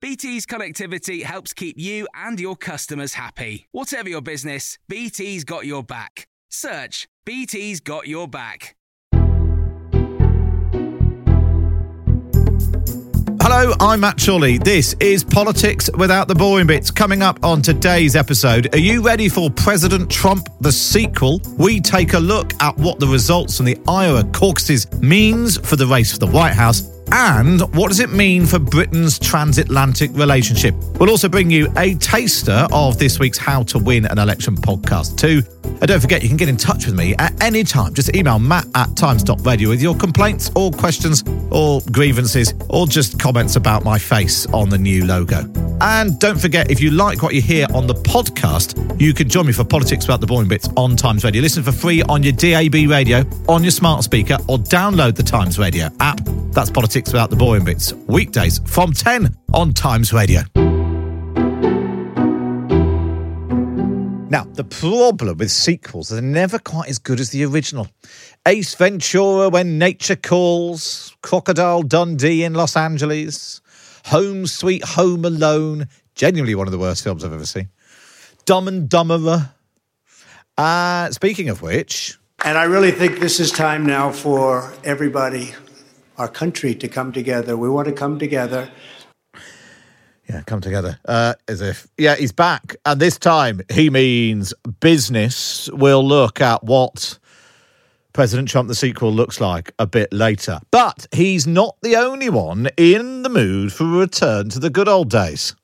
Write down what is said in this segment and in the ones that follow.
BT's connectivity helps keep you and your customers happy. Whatever your business, BT's got your back. Search BT's got your back. Hello, I'm Matt Chorley. This is Politics Without the Boring Bits. Coming up on today's episode, are you ready for President Trump, the sequel? We take a look at what the results from the Iowa caucuses means for the race for the White House and what does it mean for Britain's transatlantic relationship? We'll also bring you a taster of this week's How to Win an Election podcast, too. And don't forget, you can get in touch with me at any time. Just email matt at times.radio with your complaints or questions or grievances or just comments about my face on the new logo. And don't forget, if you like what you hear on the podcast, you can join me for Politics About the Boring Bits on Times Radio. Listen for free on your DAB radio, on your smart speaker, or download the Times Radio app. That's Politics Without the Boring Bits, weekdays from 10 on Times Radio. Now, the problem with sequels is they're never quite as good as the original. Ace Ventura, When Nature Calls, Crocodile Dundee in Los Angeles, Home Sweet Home Alone, genuinely one of the worst films I've ever seen. Dumb and Dumberer. Uh, speaking of which. And I really think this is time now for everybody, our country, to come together. We want to come together. Yeah, come together. Uh, as if, yeah, he's back. And this time he means business. We'll look at what President Trump the sequel looks like a bit later. But he's not the only one in the mood for a return to the good old days.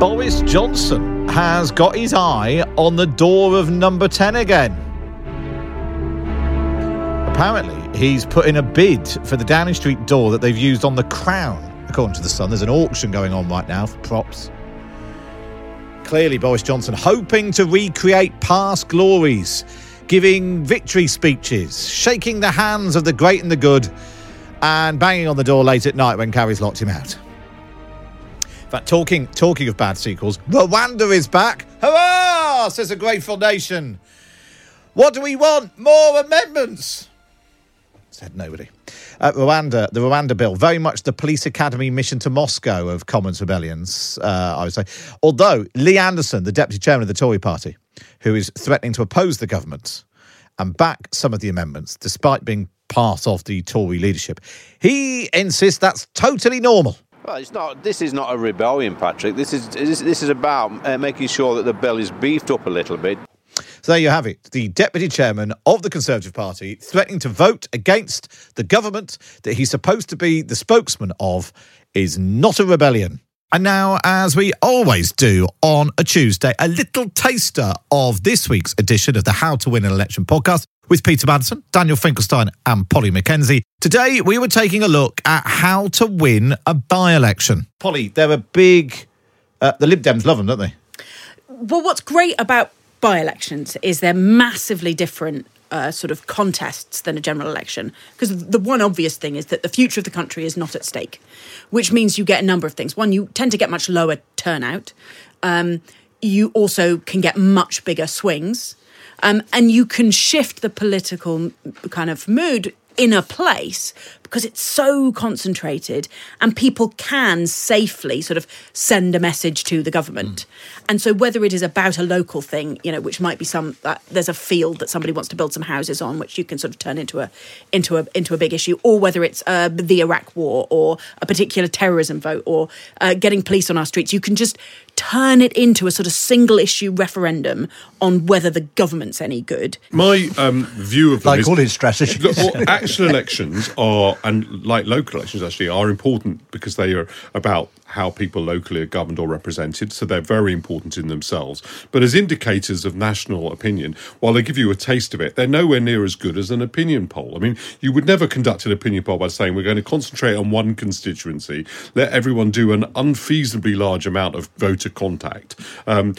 Boris Johnson has got his eye on the door of number 10 again. Apparently, he's put in a bid for the Downing Street door that they've used on the Crown. According to The Sun, there's an auction going on right now for props. Clearly, Boris Johnson hoping to recreate past glories, giving victory speeches, shaking the hands of the great and the good, and banging on the door late at night when Carrie's locked him out. In fact, talking talking of bad sequels, Rwanda is back. Hurrah! Says a grateful nation. What do we want? More amendments. Said nobody. Uh, Rwanda, the Rwanda bill, very much the police academy mission to Moscow of Commons rebellions, uh, I would say. Although Lee Anderson, the deputy chairman of the Tory party, who is threatening to oppose the government and back some of the amendments, despite being part of the Tory leadership, he insists that's totally normal. Well, it's not. This is not a rebellion, Patrick. This is this, this is about uh, making sure that the bill is beefed up a little bit. So there you have it. The deputy chairman of the Conservative Party threatening to vote against the government that he's supposed to be the spokesman of is not a rebellion. And now, as we always do on a Tuesday, a little taster of this week's edition of the How to Win an Election podcast with Peter Mandelson, Daniel Finkelstein, and Polly Mackenzie. Today, we were taking a look at how to win a by election. Polly, they're a big. Uh, the Lib Dems love them, don't they? Well, what's great about by elections is they're massively different uh, sort of contests than a general election. Because the one obvious thing is that the future of the country is not at stake, which means you get a number of things. One, you tend to get much lower turnout. Um, you also can get much bigger swings. Um, and you can shift the political kind of mood in a place because it's so concentrated and people can safely sort of send a message to the government. Mm. And so whether it is about a local thing, you know, which might be some uh, there's a field that somebody wants to build some houses on, which you can sort of turn into a into a into a big issue, or whether it's uh, the Iraq War or a particular terrorism vote or uh, getting police on our streets, you can just turn it into a sort of single issue referendum on whether the government's any good. My um, view of them like is, all his strategies. Look, well, actual elections are, and like local elections actually, are important because they are about how people locally are governed or represented, so they're very important in themselves. But as indicators of national opinion, while they give you a taste of it, they're nowhere near as good as an opinion poll. I mean, you would never conduct an opinion poll by saying we're going to concentrate on one constituency, let everyone do an unfeasibly large amount of voter contact, um,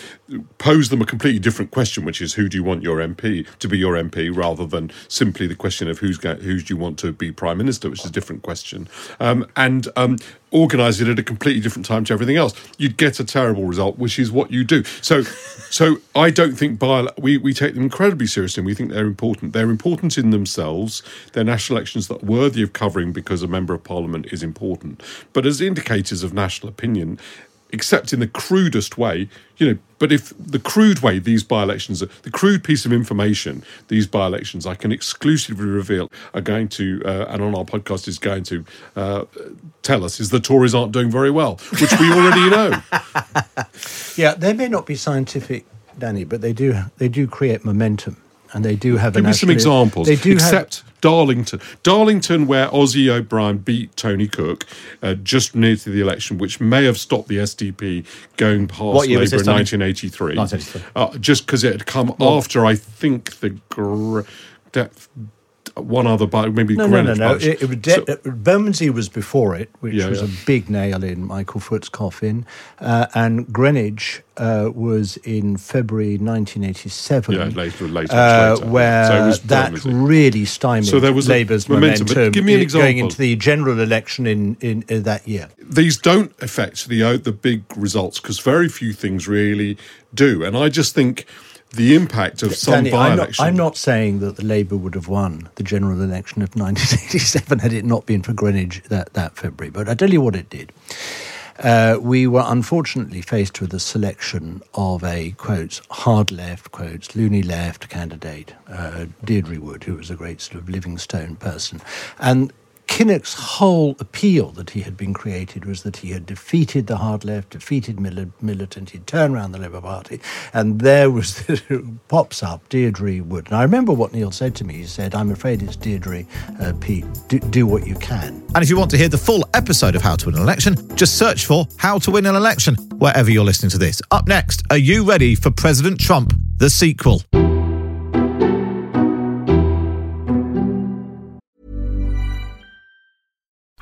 pose them a completely different question, which is who do you want your MP to be your MP, rather than simply the question of who's going, who do you want to be prime minister, which is a different question, um, and um, organise it at a completely different time to everything else. You'd get a terrible result, which is what you do. So, so I don't think by we we take them incredibly seriously, and we think they're important. They're important in themselves. They're national elections that are worthy of covering because a member of parliament is important. But as indicators of national opinion, except in the crudest way, you know. But if the crude way these by-elections, the crude piece of information these by-elections, I can exclusively reveal are going to, uh, and on our podcast is going to uh, tell us is the Tories aren't doing very well, which we already know. yeah, they may not be scientific, Danny, but they do they do create momentum and they do have. Give me some examples. They do except have, Darlington, Darlington, where Ossie O'Brien beat Tony Cook uh, just near to the election, which may have stopped the SDP going past Labour in 1983. 1983. Uh, just because it had come well, after, I think the. Gr- one other, but maybe no, Greenwich. No, no, no. It, it, de- so, Bermondsey was before it, which yeah, was yeah. a big nail in Michael Foot's coffin, uh, and Greenwich uh, was in February 1987. Yeah, later, later, uh, later. where so that really stymied so there was Labour's momentum. momentum give me an example. going into the general election in, in, in that year. These don't affect the uh, the big results because very few things really do, and I just think the impact of some Danny, by election. I'm, I'm not, saying that the Labour would have won the general election of 1987 had it not been for Greenwich that, that February. But I tell you what it did. Uh, we were unfortunately faced with a selection of a quotes hard left quotes loony left candidate uh, Deirdre Wood, who was a great sort of Livingstone person, and Kinnock's whole appeal that he had been created was that he had defeated the hard left, defeated militant, he'd turned around the Labour Party, and there was this pops up Deirdre Wood. And I remember what Neil said to me. He said, "I'm afraid it's Deirdre, uh, Pete. Do, do what you can." And if you want to hear the full episode of How to Win an Election, just search for How to Win an Election wherever you're listening to this. Up next, are you ready for President Trump, the sequel?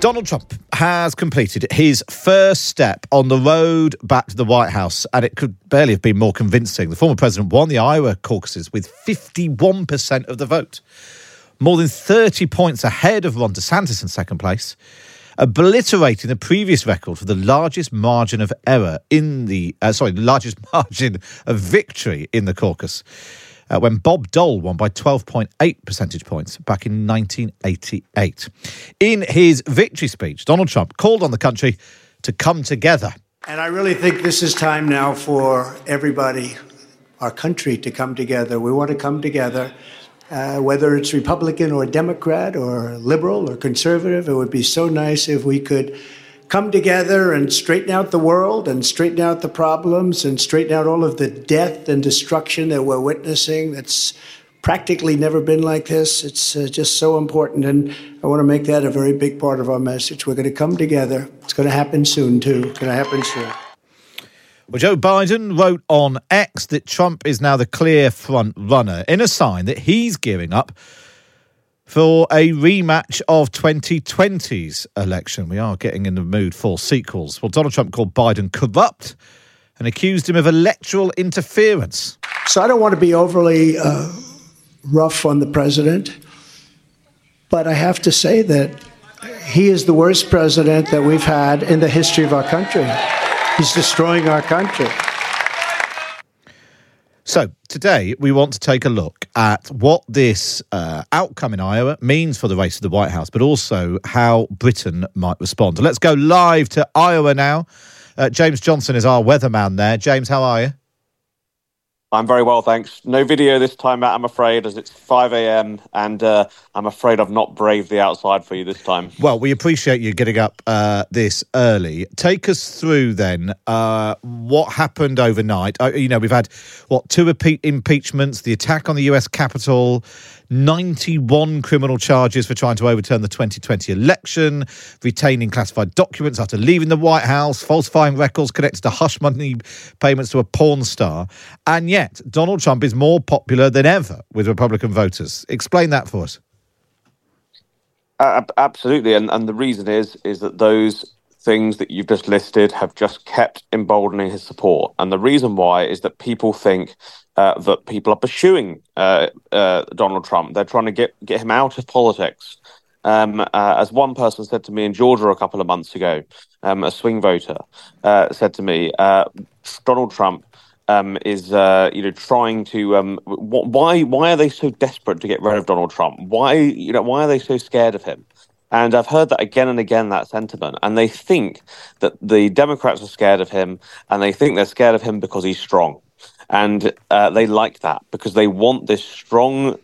Donald Trump has completed his first step on the road back to the White House, and it could barely have been more convincing. The former president won the Iowa caucuses with 51% of the vote, more than 30 points ahead of Ron DeSantis in second place, obliterating the previous record for the largest margin of error in the, uh, sorry, the largest margin of victory in the caucus uh, when Bob Dole won by 12.8 percentage points back in 1988. In his victory speech, Donald Trump called on the country to come together. And I really think this is time now for everybody, our country, to come together. We want to come together. Uh, whether it's Republican or Democrat or liberal or conservative, it would be so nice if we could come together and straighten out the world and straighten out the problems and straighten out all of the death and destruction that we're witnessing. That's practically never been like this. It's uh, just so important. And I want to make that a very big part of our message. We're going to come together. It's going to happen soon, too. It's going to happen soon. Well, Joe Biden wrote on X that Trump is now the clear front runner in a sign that he's gearing up for a rematch of 2020's election. We are getting in the mood for sequels. Well, Donald Trump called Biden corrupt and accused him of electoral interference. So I don't want to be overly uh, rough on the president, but I have to say that he is the worst president that we've had in the history of our country. He's destroying our country. So, today we want to take a look at what this uh, outcome in Iowa means for the race to the White House, but also how Britain might respond. So let's go live to Iowa now. Uh, James Johnson is our weatherman there. James, how are you? I'm very well, thanks. No video this time, Matt, I'm afraid, as it's 5 a.m. and uh, I'm afraid I've not braved the outside for you this time. Well, we appreciate you getting up uh, this early. Take us through then uh, what happened overnight. Uh, you know, we've had, what, two repeat impeachments, the attack on the US Capitol, 91 criminal charges for trying to overturn the 2020 election, retaining classified documents after leaving the White House, falsifying records connected to hush money payments to a porn star. And yet, Donald Trump is more popular than ever with Republican voters. Explain that for us. Uh, absolutely, and and the reason is is that those things that you've just listed have just kept emboldening his support. And the reason why is that people think uh, that people are pursuing uh, uh, Donald Trump. They're trying to get get him out of politics. Um, uh, as one person said to me in Georgia a couple of months ago, um, a swing voter uh, said to me, uh, Donald Trump um, is you know trying to um, why why are they so desperate to get rid of Donald Trump? Why you know why are they so scared of him? And I've heard that again and again, that sentiment. And they think that the Democrats are scared of him, and they think they're scared of him because he's strong. And uh, they like that because they want this strong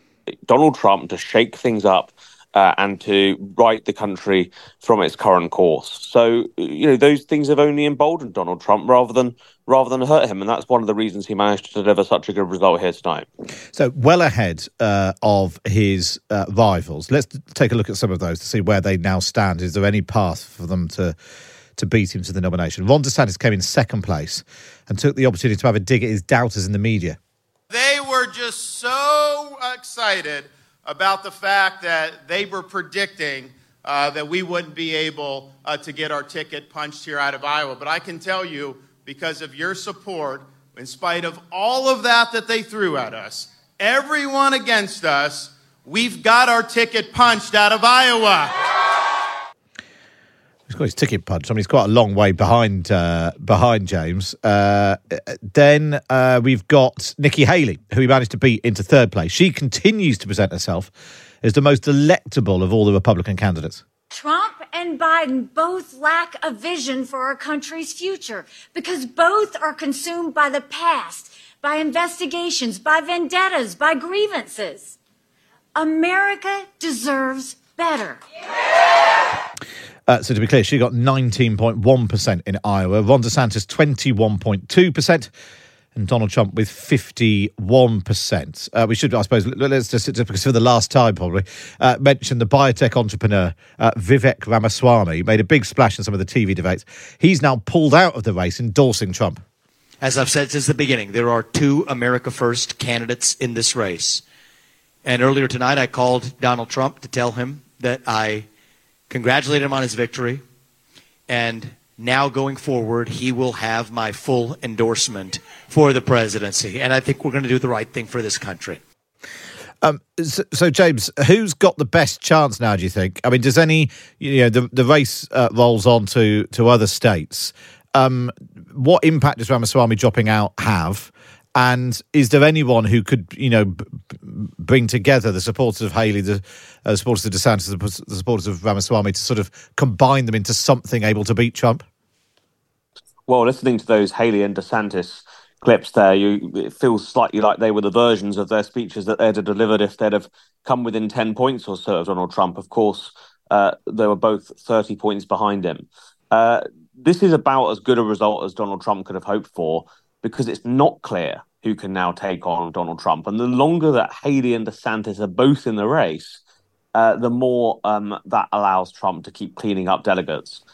Donald Trump to shake things up uh, and to right the country from its current course. So you know those things have only emboldened Donald Trump rather than rather than hurt him, and that's one of the reasons he managed to deliver such a good result here tonight. So well ahead uh, of his uh, rivals. Let's take a look at some of those to see where they now stand. Is there any path for them to? To beat him to the nomination. Ron DeSantis came in second place and took the opportunity to have a dig at his doubters in the media. They were just so excited about the fact that they were predicting uh, that we wouldn't be able uh, to get our ticket punched here out of Iowa. But I can tell you, because of your support, in spite of all of that that they threw at us, everyone against us, we've got our ticket punched out of Iowa. He's got his ticket punched. I mean, he's quite a long way behind uh, behind James. Uh, then uh, we've got Nikki Haley, who he managed to beat into third place. She continues to present herself as the most electable of all the Republican candidates. Trump and Biden both lack a vision for our country's future because both are consumed by the past, by investigations, by vendettas, by grievances. America deserves better. Uh, so to be clear, she got 19.1% in Iowa, Ron DeSantis 21.2%, and Donald Trump with 51%. Uh, we should, I suppose, let's just, because for the last time probably, uh, mention the biotech entrepreneur uh, Vivek Ramaswamy made a big splash in some of the TV debates. He's now pulled out of the race, endorsing Trump. As I've said since the beginning, there are two America First candidates in this race. And earlier tonight, I called Donald Trump to tell him that I congratulate him on his victory, and now going forward, he will have my full endorsement for the presidency. And I think we're going to do the right thing for this country. Um, so, so, James, who's got the best chance now? Do you think? I mean, does any you know the the race uh, rolls on to to other states? Um, what impact does Ramaswamy dropping out have? And is there anyone who could, you know, b- bring together the supporters of Haley, the uh, supporters of DeSantis, the supporters of Ramaswamy to sort of combine them into something able to beat Trump? Well, listening to those Haley and DeSantis clips there, you it feels slightly like they were the versions of their speeches that they'd have delivered if they'd have come within 10 points or so of Donald Trump. Of course, uh, they were both 30 points behind him. Uh, this is about as good a result as Donald Trump could have hoped for because it's not clear who can now take on Donald Trump. And the longer that Haley and DeSantis are both in the race, uh, the more um, that allows Trump to keep cleaning up delegates.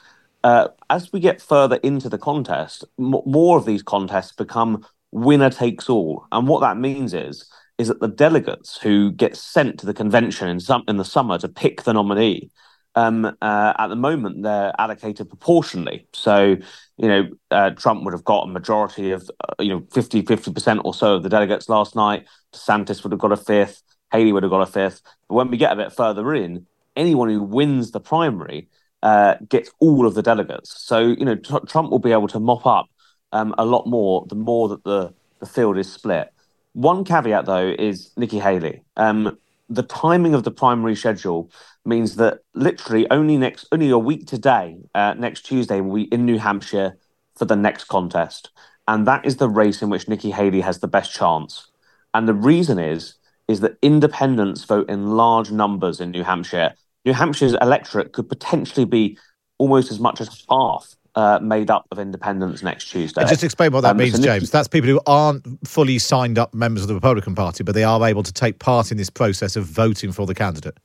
Uh, as we get further into the contest, m- more of these contests become winner takes all. And what that means is is that the delegates who get sent to the convention in some in the summer to pick the nominee um, uh, at the moment they're allocated proportionally. So, you know, uh, Trump would have got a majority of, uh, you know, 50, 50% or so of the delegates last night. DeSantis would have got a fifth. Haley would have got a fifth. But when we get a bit further in, anyone who wins the primary uh, gets all of the delegates. So, you know, tr- Trump will be able to mop up um, a lot more the more that the, the field is split. One caveat, though, is Nikki Haley. Um, the timing of the primary schedule means that literally only next only a week today, uh, next Tuesday, be in New Hampshire for the next contest, and that is the race in which Nikki Haley has the best chance. And the reason is is that independents vote in large numbers in New Hampshire. New Hampshire's electorate could potentially be almost as much as half uh, made up of independents next Tuesday. And just explain what that Um, means, so James. That's people who aren't fully signed up members of the Republican Party, but they are able to take part in this process of voting for the candidate.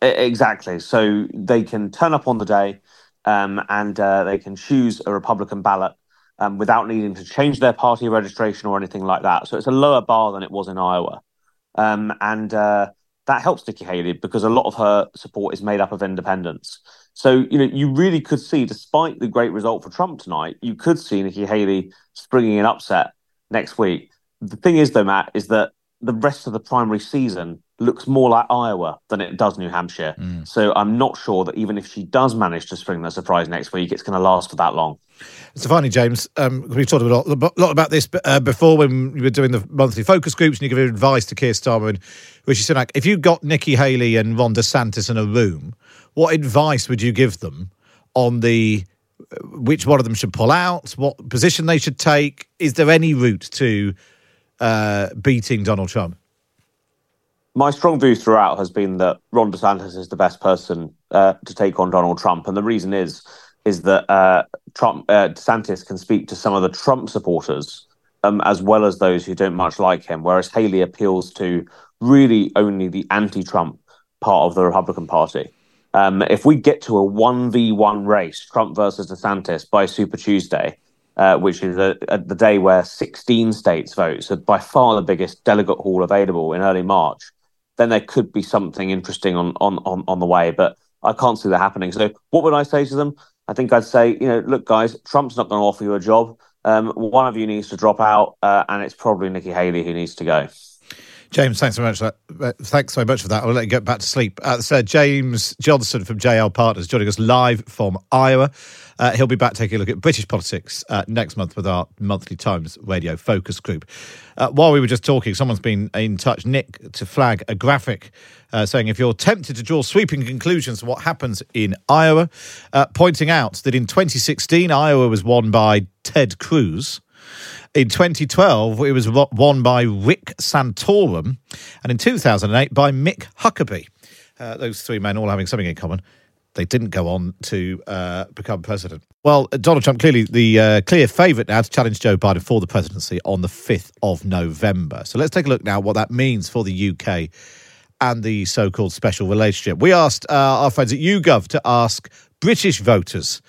Exactly. So they can turn up on the day um, and uh, they can choose a Republican ballot um, without needing to change their party registration or anything like that. So it's a lower bar than it was in Iowa. Um, and uh, that helps Nikki Haley because a lot of her support is made up of independents. So, you know, you really could see, despite the great result for Trump tonight, you could see Nikki Haley springing an upset next week. The thing is, though, Matt, is that the rest of the primary season looks more like Iowa than it does New Hampshire. So I'm not sure that even if she does manage to spring the surprise next week, it's going to last for that long. So finally, James, um, we've talked a lot, a lot about this uh, before when we were doing the monthly focus groups, and you gave advice to Keir Starmer and Rishi Sunak. If you got Nikki Haley and Ron DeSantis in a room, what advice would you give them on the uh, which one of them should pull out, what position they should take? Is there any route to uh, beating Donald Trump? My strong view throughout has been that Ron DeSantis is the best person uh, to take on Donald Trump, and the reason is is that uh, Trump uh, DeSantis can speak to some of the Trump supporters um, as well as those who don't much like him, whereas Haley appeals to really only the anti-Trump part of the Republican Party. Um, if we get to a one v one race, Trump versus DeSantis by Super Tuesday, uh, which is a, a, the day where 16 states vote, so by far the biggest delegate haul available in early March, then there could be something interesting on on on, on the way. But I can't see that happening. So what would I say to them? I think I'd say, you know, look, guys, Trump's not going to offer you a job. Um, one of you needs to drop out, uh, and it's probably Nikki Haley who needs to go. James, thanks so much for that. Uh, Thanks so much for that. I'll let you get back to sleep. Uh, James Johnson from JL Partners joining us live from Iowa. Uh, he'll be back taking a look at British politics uh, next month with our monthly Times Radio focus group. Uh, while we were just talking, someone's been in touch, Nick, to flag a graphic uh, saying if you're tempted to draw sweeping conclusions of what happens in Iowa, pointing out that in 2016 Iowa was won by Ted Cruz. In 2012, it was won by Rick Santorum, and in 2008 by Mike Huckabee. Uh, those three men all having something in common. They didn't go on to uh, become president. Well, Donald Trump clearly the uh, clear favourite now to challenge Joe Biden for the presidency on the 5th of November. So let's take a look now what that means for the UK and the so-called special relationship. We asked uh, our friends at YouGov to ask British voters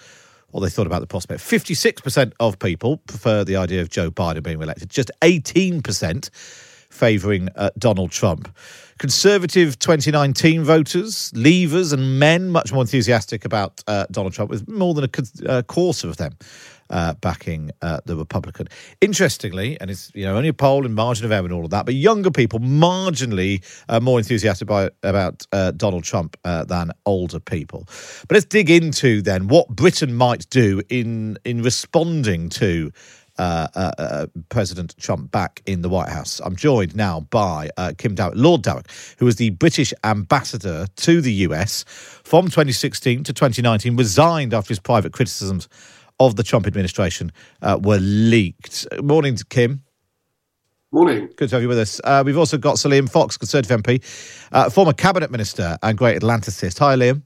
what they thought about the prospect. 56% of people prefer the idea of Joe Biden being elected, just 18% favouring uh, Donald Trump. Conservative 2019 voters, leavers, and men much more enthusiastic about uh, Donald Trump, with more than a co- uh, quarter of them uh, backing uh, the Republican. Interestingly, and it's you know only a poll and margin of error and all of that, but younger people marginally uh, more enthusiastic by, about uh, Donald Trump uh, than older people. But let's dig into then what Britain might do in in responding to. Uh, President Trump back in the White House. I'm joined now by Kim Darroch, Lord Darroch, who was the British ambassador to the US from 2016 to 2019, resigned after his private criticisms of the Trump administration uh, were leaked. Morning, Kim. Morning. Good to have you with us. Uh, we've also got Sir Liam Fox, Conservative MP, uh, former cabinet minister and great Atlanticist. Hi, Liam.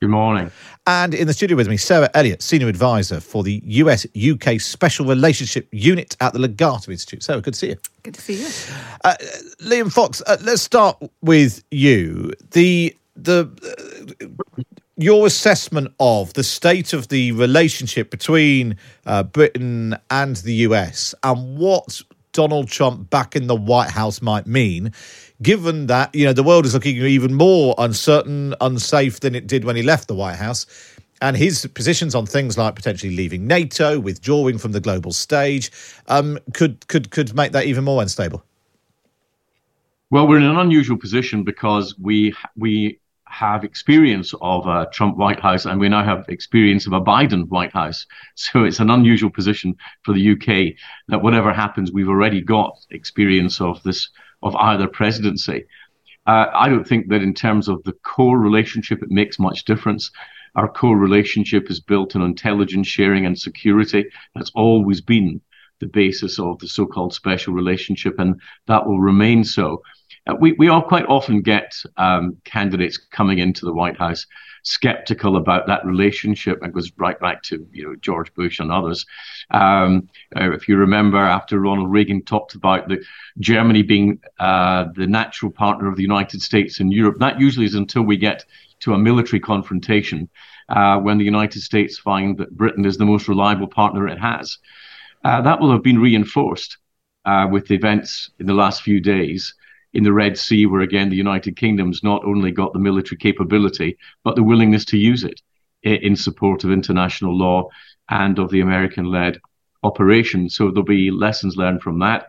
Good morning. And in the studio with me, Sarah Elliott, Senior Advisor for the US UK Special Relationship Unit at the Legatum Institute. Sarah, good to see you. Good to see you. Uh, Liam Fox, uh, let's start with you. The the uh, your assessment of the state of the relationship between uh, Britain and the US and what Donald Trump back in the White House might mean, given that you know the world is looking even more uncertain, unsafe than it did when he left the White House. And his positions on things like potentially leaving NATO, withdrawing from the global stage, um, could could could make that even more unstable. Well, we're in an unusual position because we we have experience of a Trump White House and we now have experience of a Biden White House. So it's an unusual position for the UK that whatever happens, we've already got experience of this, of either presidency. Uh, I don't think that in terms of the core relationship, it makes much difference. Our core relationship is built on intelligence sharing and security. That's always been the basis of the so-called special relationship, and that will remain so. Uh, we, we all quite often get um, candidates coming into the White House skeptical about that relationship. It goes right back to you know George Bush and others. Um, uh, if you remember, after Ronald Reagan talked about the Germany being uh, the natural partner of the United States in Europe, that usually is until we get to a military confrontation uh, when the United States find that Britain is the most reliable partner it has. Uh, that will have been reinforced with events in the last few days in the Red Sea, where again the United Kingdom's not only got the military capability, but the willingness to use it in support of international law and of the American led operation. So there'll be lessons learned from that.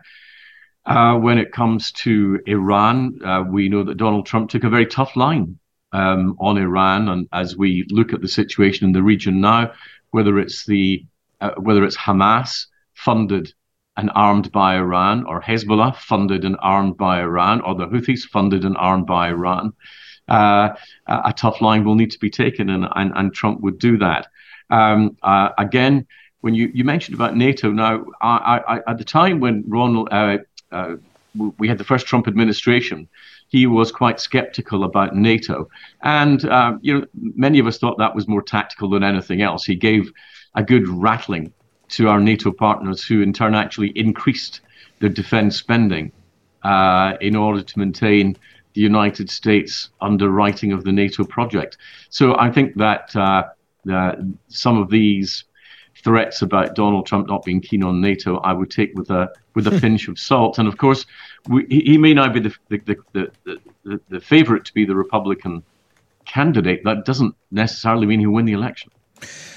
Uh, when it comes to Iran, uh, we know that Donald Trump took a very tough line um, on Iran, and as we look at the situation in the region now, whether it's the uh, whether it's Hamas funded and armed by Iran, or Hezbollah funded and armed by Iran, or the Houthis funded and armed by Iran, uh, a tough line will need to be taken, and, and, and Trump would do that. Um, uh, again, when you, you mentioned about NATO, now I, I, at the time when Ronald uh, uh we had the first Trump administration, he was quite skeptical about NATO, and uh, you know many of us thought that was more tactical than anything else. He gave a good rattling to our NATO partners, who in turn actually increased their defense spending uh, in order to maintain the United States underwriting of the NATO project. So I think that uh, uh, some of these threats about Donald Trump not being keen on NATO, I would take with a with a pinch of salt. And of course, we, he may now be the the, the, the, the favorite to be the Republican candidate. That doesn't necessarily mean he'll win the election.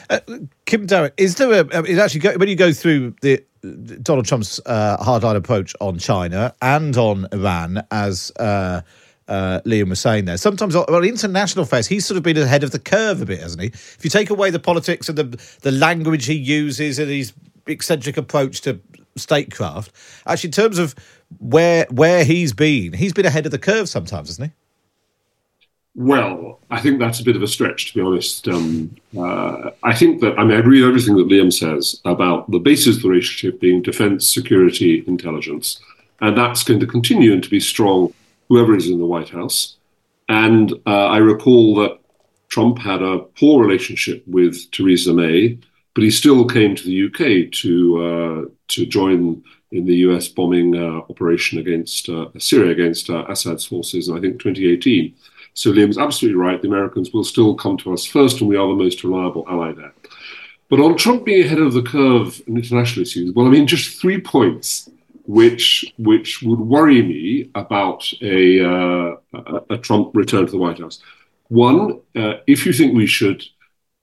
Uh, Kim Darroch, is there a? It actually go, when you go through the Donald Trump's uh, hardline approach on China and on Iran, as uh, uh, Liam was saying there, sometimes on international affairs, he's sort of been ahead of the curve a bit, hasn't he? If you take away the politics and the the language he uses and his eccentric approach to statecraft, actually, in terms of where where he's been, he's been ahead of the curve sometimes, hasn't he? Well, I think that's a bit of a stretch, to be honest. Um, uh, I think that, I mean, I agree with everything that Liam says about the basis of the relationship being defense, security, intelligence. And that's going to continue and to be strong, whoever is in the White House. And uh, I recall that Trump had a poor relationship with Theresa May, but he still came to the UK to, uh, to join in the US bombing uh, operation against uh, Syria against uh, Assad's forces in, I think, 2018. So Liam's absolutely right. The Americans will still come to us first, and we are the most reliable ally there. But on Trump being ahead of the curve in international issues, well, I mean, just three points which which would worry me about a, uh, a, Trump return to the White House. One, uh, if you think we should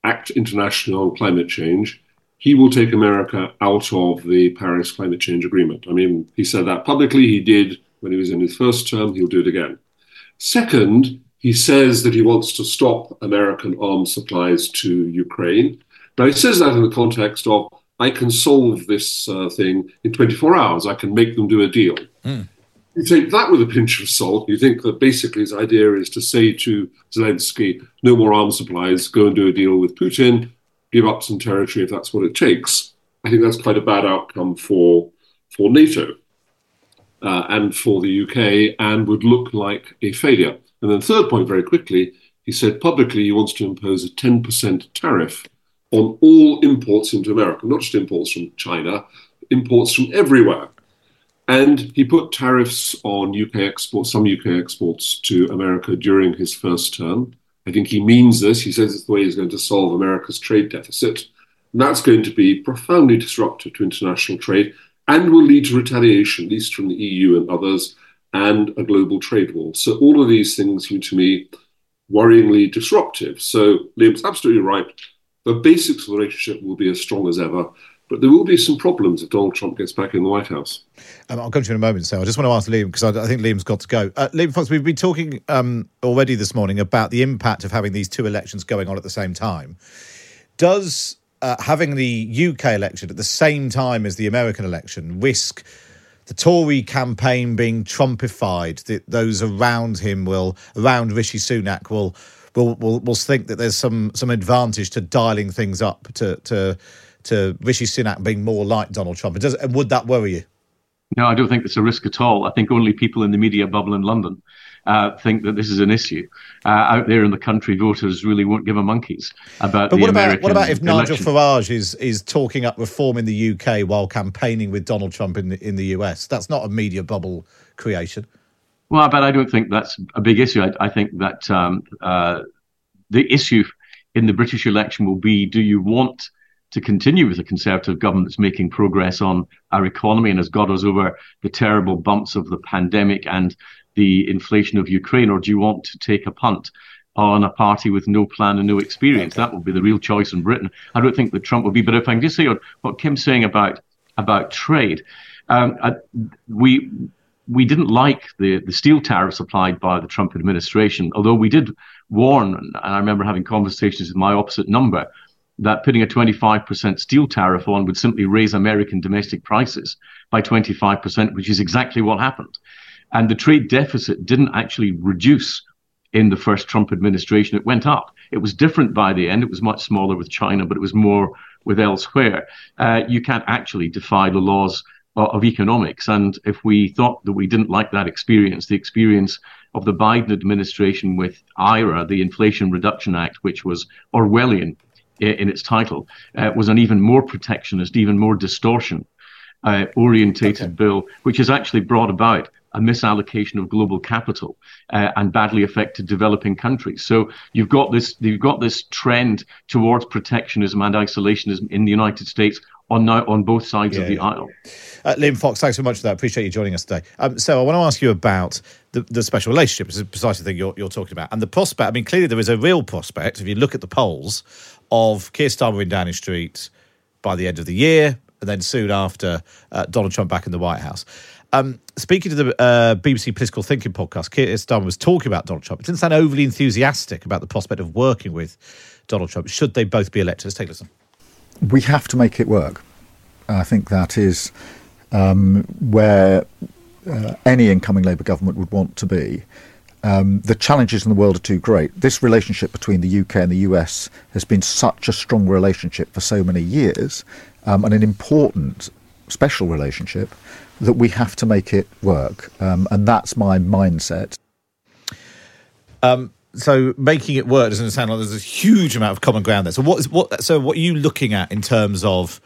act internationally on climate change, he will take America out of the Paris Climate Change Agreement. I mean, he said that publicly. He did when he was in his first term. He'll do it again. Second, he says that he wants to stop American arms supplies to Ukraine. Now, he says that in the context of, I can solve this uh, thing in 24 hours, I can make them do a deal. Mm. You take that with a pinch of salt. You think that basically his idea is to say to Zelensky, no more arms supplies, go and do a deal with Putin, give up some territory if that's what it takes. I think that's quite a bad outcome for, for NATO uh, and for the UK and would look like a failure. And then, third point, very quickly, he said publicly he wants to impose a 10% tariff on all imports into America, not just imports from China, imports from everywhere. And he put tariffs on UK exports, some UK exports to America during his first term. I think he means this. He says it's the way he's going to solve America's trade deficit. And that's going to be profoundly disruptive to international trade and will lead to retaliation, at least from the EU and others, and a global trade war. So all of these things seem to me worryingly disruptive. So Liam's absolutely right. The basics of the relationship will be as strong as ever. But there will be some problems if Donald Trump gets back in the White House. Um, I'll come to you in a moment, so I just want to ask Liam because I, I, think Liam's got to go. Uh, Liam Fox, we've been talking um, already this morning about the impact of having these two elections going on at the same time. Does uh, having the UK election at the same time as the American election risk the Tory campaign being Trumpified? That those around him will, around Rishi Sunak, will will will, will think that there's some some advantage to dialing things up to to to Rishi Sunak being more like Donald Trump? Does, and would that worry you? No, I don't think it's a risk at all. I think only people in the media bubble in London uh, think that this is an issue. Uh, out there in the country, voters really won't give a monkeys about but the what about, American What about if Nigel. Farage is is talking up reform in the UK while campaigning with Donald Trump in the, in the US? That's not a media bubble creation. Well, but I don't think that's a big issue. I, I think that um, uh, the issue in the British election will be: Do you want to continue with a conservative government that's making progress on our economy and has got us over the terrible bumps of the pandemic and the inflation of Ukraine, or do you want to take a punt on a party with no plan and no experience? Okay. That will be the real choice in Britain. I don't think that Trump will be. But if I can just say what Kim's saying about about trade, um, I, we we didn't like the, the steel tariffs applied by the Trump administration, although we did warn, and I remember having conversations with my opposite number that putting a 25% steel tariff on would simply raise American domestic prices by 25%, which is exactly what happened. And the trade deficit didn't actually reduce in the first Trump administration. It went up. It was different by the end. It was much smaller with China, but it was more with elsewhere. Uh, you can't actually defy the laws of economics. And if we thought that we didn't like that experience, the experience of the Biden administration with IRA, the Inflation Reduction Act, which was Orwellian in its title, uh, was an even more protectionist, even more distortion uh, orientated okay. bill, which has actually brought about a misallocation of global capital uh, and badly affected developing countries. So you've got this you've got this trend towards protectionism and isolationism in the United States on now on both sides yeah, of the yeah. aisle. Uh, Liam Fox, thanks so much for that. Appreciate you joining us today. Um, so I want to ask you about the, the special relationship. This is precisely the thing you're, you're talking about, and the prospect. I mean, clearly there is a real prospect if you look at the polls of Keir Starmer in Downing Street by the end of the year, and then soon after uh, Donald Trump back in the White House. Um, speaking to the uh, BBC Political Thinking podcast, Keir Starmer was talking about Donald Trump. It didn't sound overly enthusiastic about the prospect of working with Donald Trump. Should they both be elected? Let's take a listen. We have to make it work. I think that is um, where uh, any incoming Labour government would want to be. Um, the challenges in the world are too great. This relationship between the UK and the US has been such a strong relationship for so many years, um, and an important, special relationship that we have to make it work. Um, and that's my mindset. Um, so making it work doesn't sound like there's a huge amount of common ground there. So what is what? So what are you looking at in terms of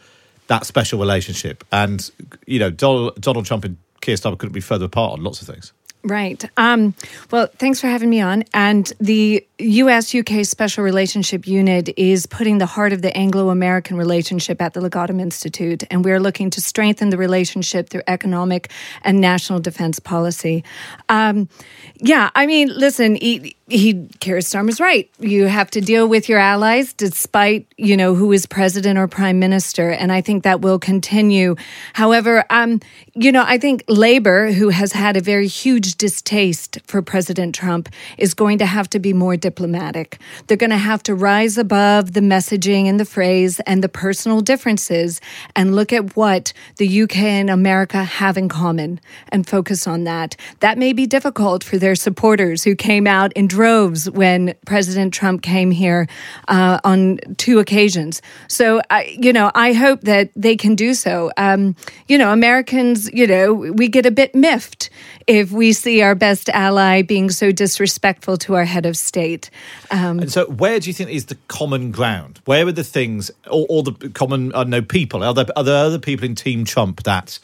that special relationship? And you know, Donald, Donald Trump and Keir Starmer couldn't be further apart on lots of things. Right. Um, well, thanks for having me on. And the US UK Special Relationship Unit is putting the heart of the Anglo American relationship at the Legatum Institute. And we're looking to strengthen the relationship through economic and national defense policy. Um, yeah, I mean, listen, he, he Keir Starmer's right. You have to deal with your allies despite, you know, who is president or prime minister. And I think that will continue. However, um, you know, I think Labor, who has had a very huge distaste for President Trump, is going to have to be more diplomatic. They're going to have to rise above the messaging and the phrase and the personal differences and look at what the UK and America have in common and focus on that. That may be difficult for their supporters who came out in droves when President Trump came here uh, on two occasions. So, you know, I hope that they can do so. Um, you know, Americans, you know, we get a bit miffed if we see our best ally being so disrespectful to our head of state. Um, and so, where do you think is the common ground? Where are the things, or, or the common, I don't know, people? Are there, are there other people in Team Trump that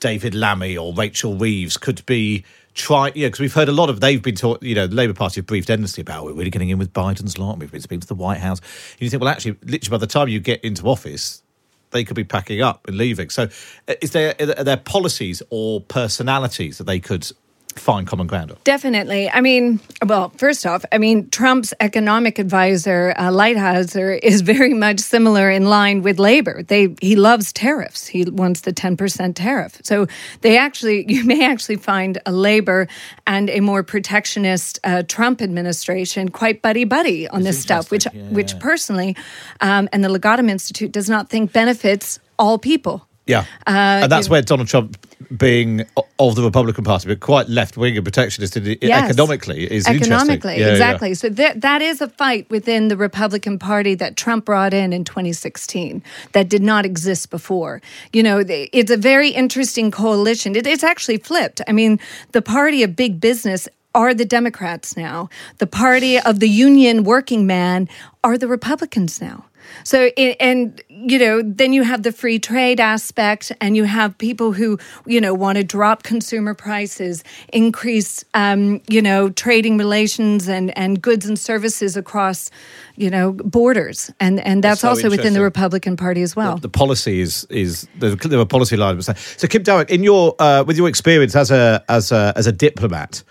David Lammy or Rachel Reeves could be try yeah because we've heard a lot of they've been taught you know the labour party have briefed endlessly about we're really getting in with biden's lot we've been speaking to the white house and you think well actually literally by the time you get into office they could be packing up and leaving so uh, is there are there policies or personalities that they could find common ground on? Definitely. I mean, well, first off, I mean, Trump's economic advisor, uh, Lighthizer, is very much similar in line with labor. They He loves tariffs. He wants the 10% tariff. So they actually, you may actually find a labor and a more protectionist uh, Trump administration quite buddy buddy on this stuff, which, yeah. which personally, um, and the Legatum Institute does not think benefits all people. Yeah, uh, and that's where Donald Trump, being of the Republican Party, but quite left wing and protectionist yes. economically, is economically yeah, exactly. Yeah. So that that is a fight within the Republican Party that Trump brought in in 2016 that did not exist before. You know, it's a very interesting coalition. It, it's actually flipped. I mean, the party of big business are the Democrats now. The party of the union working man are the Republicans now. So, and, you know, then you have the free trade aspect, and you have people who, you know, want to drop consumer prices, increase, um, you know, trading relations and, and goods and services across, you know, borders. And, and that's, that's so also within the Republican Party as well. The, the policy is, is the, the policy line. So, Kim Darroch, in your, uh, with your experience as a, as a, as a diplomat,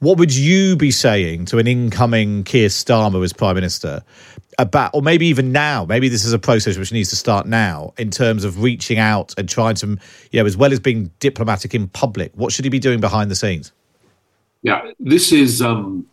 what would you be saying to an incoming Keir Starmer as Prime Minister about, or maybe even now, maybe this is a process which needs to start now in terms of reaching out and trying to, you know, as well as being diplomatic in public, what should he be doing behind the scenes? Yeah, this is um,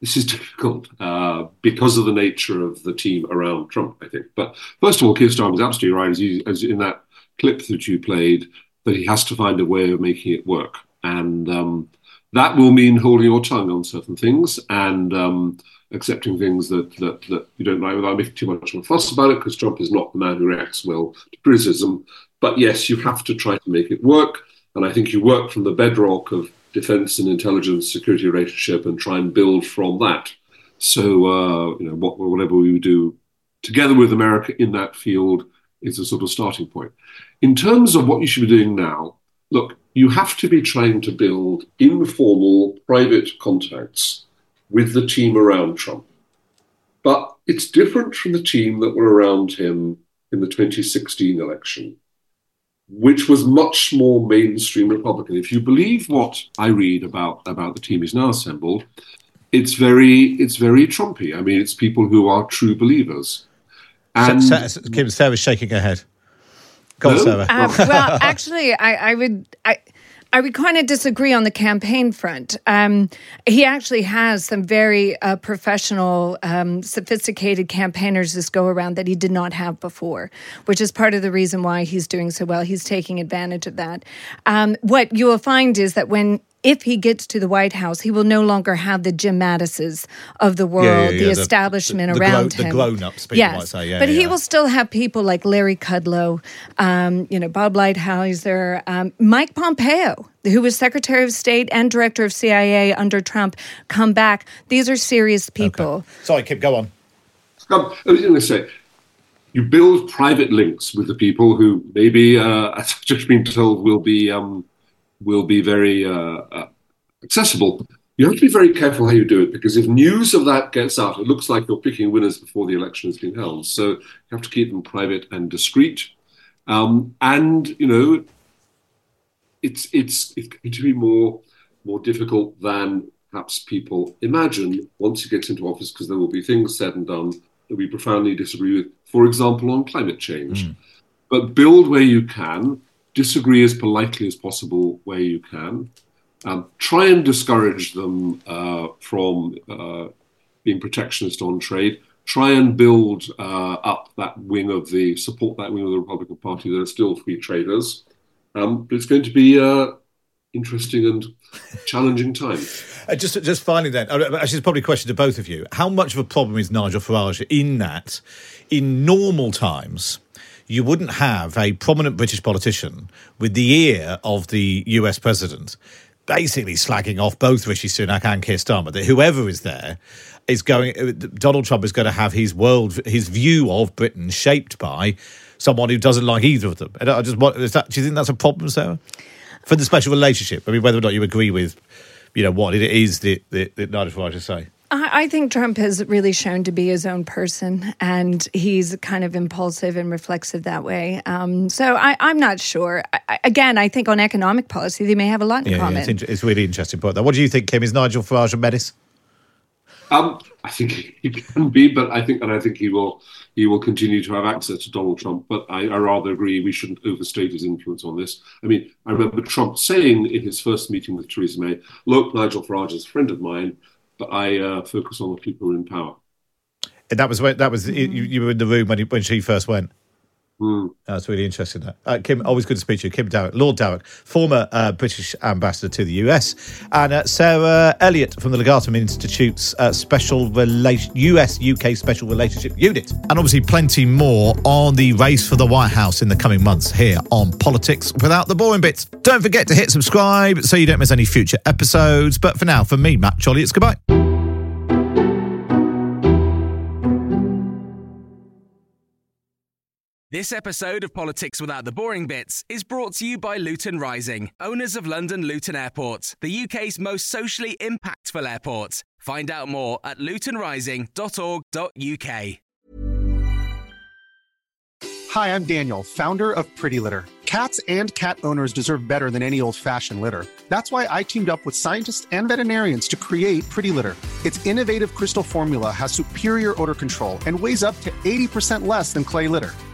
this is difficult uh, because of the nature of the team around Trump, I think. But first of all, Keir is absolutely right, as, you, as in that clip that you played, that he has to find a way of making it work, and um, that will mean holding your tongue on certain things and. Um, accepting things that, that, that you don't like without making too much of a fuss about it, because Trump is not the man who reacts well to criticism. But yes, you have to try to make it work. And I think you work from the bedrock of defense and intelligence security relationship and try and build from that. So, uh, you know, what, whatever we do together with America in that field is a sort of starting point. In terms of what you should be doing now, look, you have to be trying to build informal private contacts with the team around Trump. But it's different from the team that were around him in the 2016 election, which was much more mainstream Republican. If you believe what I read about, about the team he's now assembled, it's very it's very Trumpy. I mean, it's people who are true believers. And Sarah, Kim, Sarah's shaking her head. Go no? Sarah. Um, well, actually, I, I would. I, I would kind of disagree on the campaign front. Um, he actually has some very uh, professional, um, sophisticated campaigners this go around that he did not have before, which is part of the reason why he's doing so well. He's taking advantage of that. Um, what you will find is that when if he gets to the White House, he will no longer have the Jim Mattises of the world, yeah, yeah, yeah. the, the, establishment the, the around him. The grown-ups, people yes. Say, but he will still have people like Larry Kudlow, um, you know, Bob Lighthizer, um, Mike Pompeo, who was Secretary of State and Director of CIA under Trump, come back. These are serious people. Okay. Sorry, Kip, go on. Um, I was going to say, you build private links with the people who maybe, uh, as I've just been told, will be um, will be very uh, uh, accessible. You have to be very careful how you do it because if news of that gets out, it looks like you're picking winners before the election has been held. So you have to keep them private and discreet. Um, and you know, it's it's it's going to be more more difficult than perhaps people imagine once he gets into office because there will be things said and done that we profoundly disagree with. For example, on climate change. Mm. But build where you can disagree as politely as possible where you can. Um, try and discourage them uh, from uh, being protectionist on trade. Try and build uh, up that wing of the support that wing of the Republican Party that are still free traders. Um, but it's going to be uh, interesting and challenging time. Uh, just, just finally, then, uh, actually, it's probably a question to both of you. How much of a problem is Nigel Farage in that, in normal times, you wouldn't have a prominent British politician with the ear of the US president basically slagging off both Rishi Sunak and Keir Starmer that whoever is there is going. uh, Donald Trump is going to have his world, his view of Britain shaped by someone who doesn't like either of them. And I just that, do you think that's a problem, Sarah, for the special relationship? I mean, whether or not you agree with, you know, what it is that that, that Nigel Farage is saying. I I think Trump has really shown to be his own person, and he's kind of impulsive and reflexive that way. Um, so I, I'm not sure. I, I- again, I think on economic policy, they may have a lot in Yeah, yeah, it's, inter- it's really interesting point. Though. What do you think, Kim? Is Nigel Farage a menace? Um, I think he can be, but I think, and I think he will, he will continue to have access to Donald Trump. But I, I rather agree we shouldn't overstate his influence on this. I mean, I remember Trump saying in his first meeting with Theresa May, "Look, Nigel Farage is a friend of mine, but I uh, focus on the people in power." And that was when that was you, you were in the room when he, when she first went. Hmm. That's really interesting. That uh, Kim, always good to speak to you. Kim Darroch, Lord Darroch, former uh, British ambassador to the US, and uh, Sarah Elliott from the Legatum Institute's uh, special relation US UK Special Relationship Unit, and obviously plenty more on the race for the White House in the coming months here on Politics Without the Boring Bits. Don't forget to hit subscribe so you don't miss any future episodes. But for now, for me, Matt Chorley, it's goodbye. This episode of Politics Without the Boring Bits is brought to you by Luton Rising, owners of London Luton Airport, the UK's most socially impactful airport. Find out more at lutonrising.org.uk. Hi, I'm Daniel, founder of Pretty Litter. Cats and cat owners deserve better than any old fashioned litter. That's why I teamed up with scientists and veterinarians to create Pretty Litter. Its innovative crystal formula has superior odor control and weighs up to 80% less than clay litter.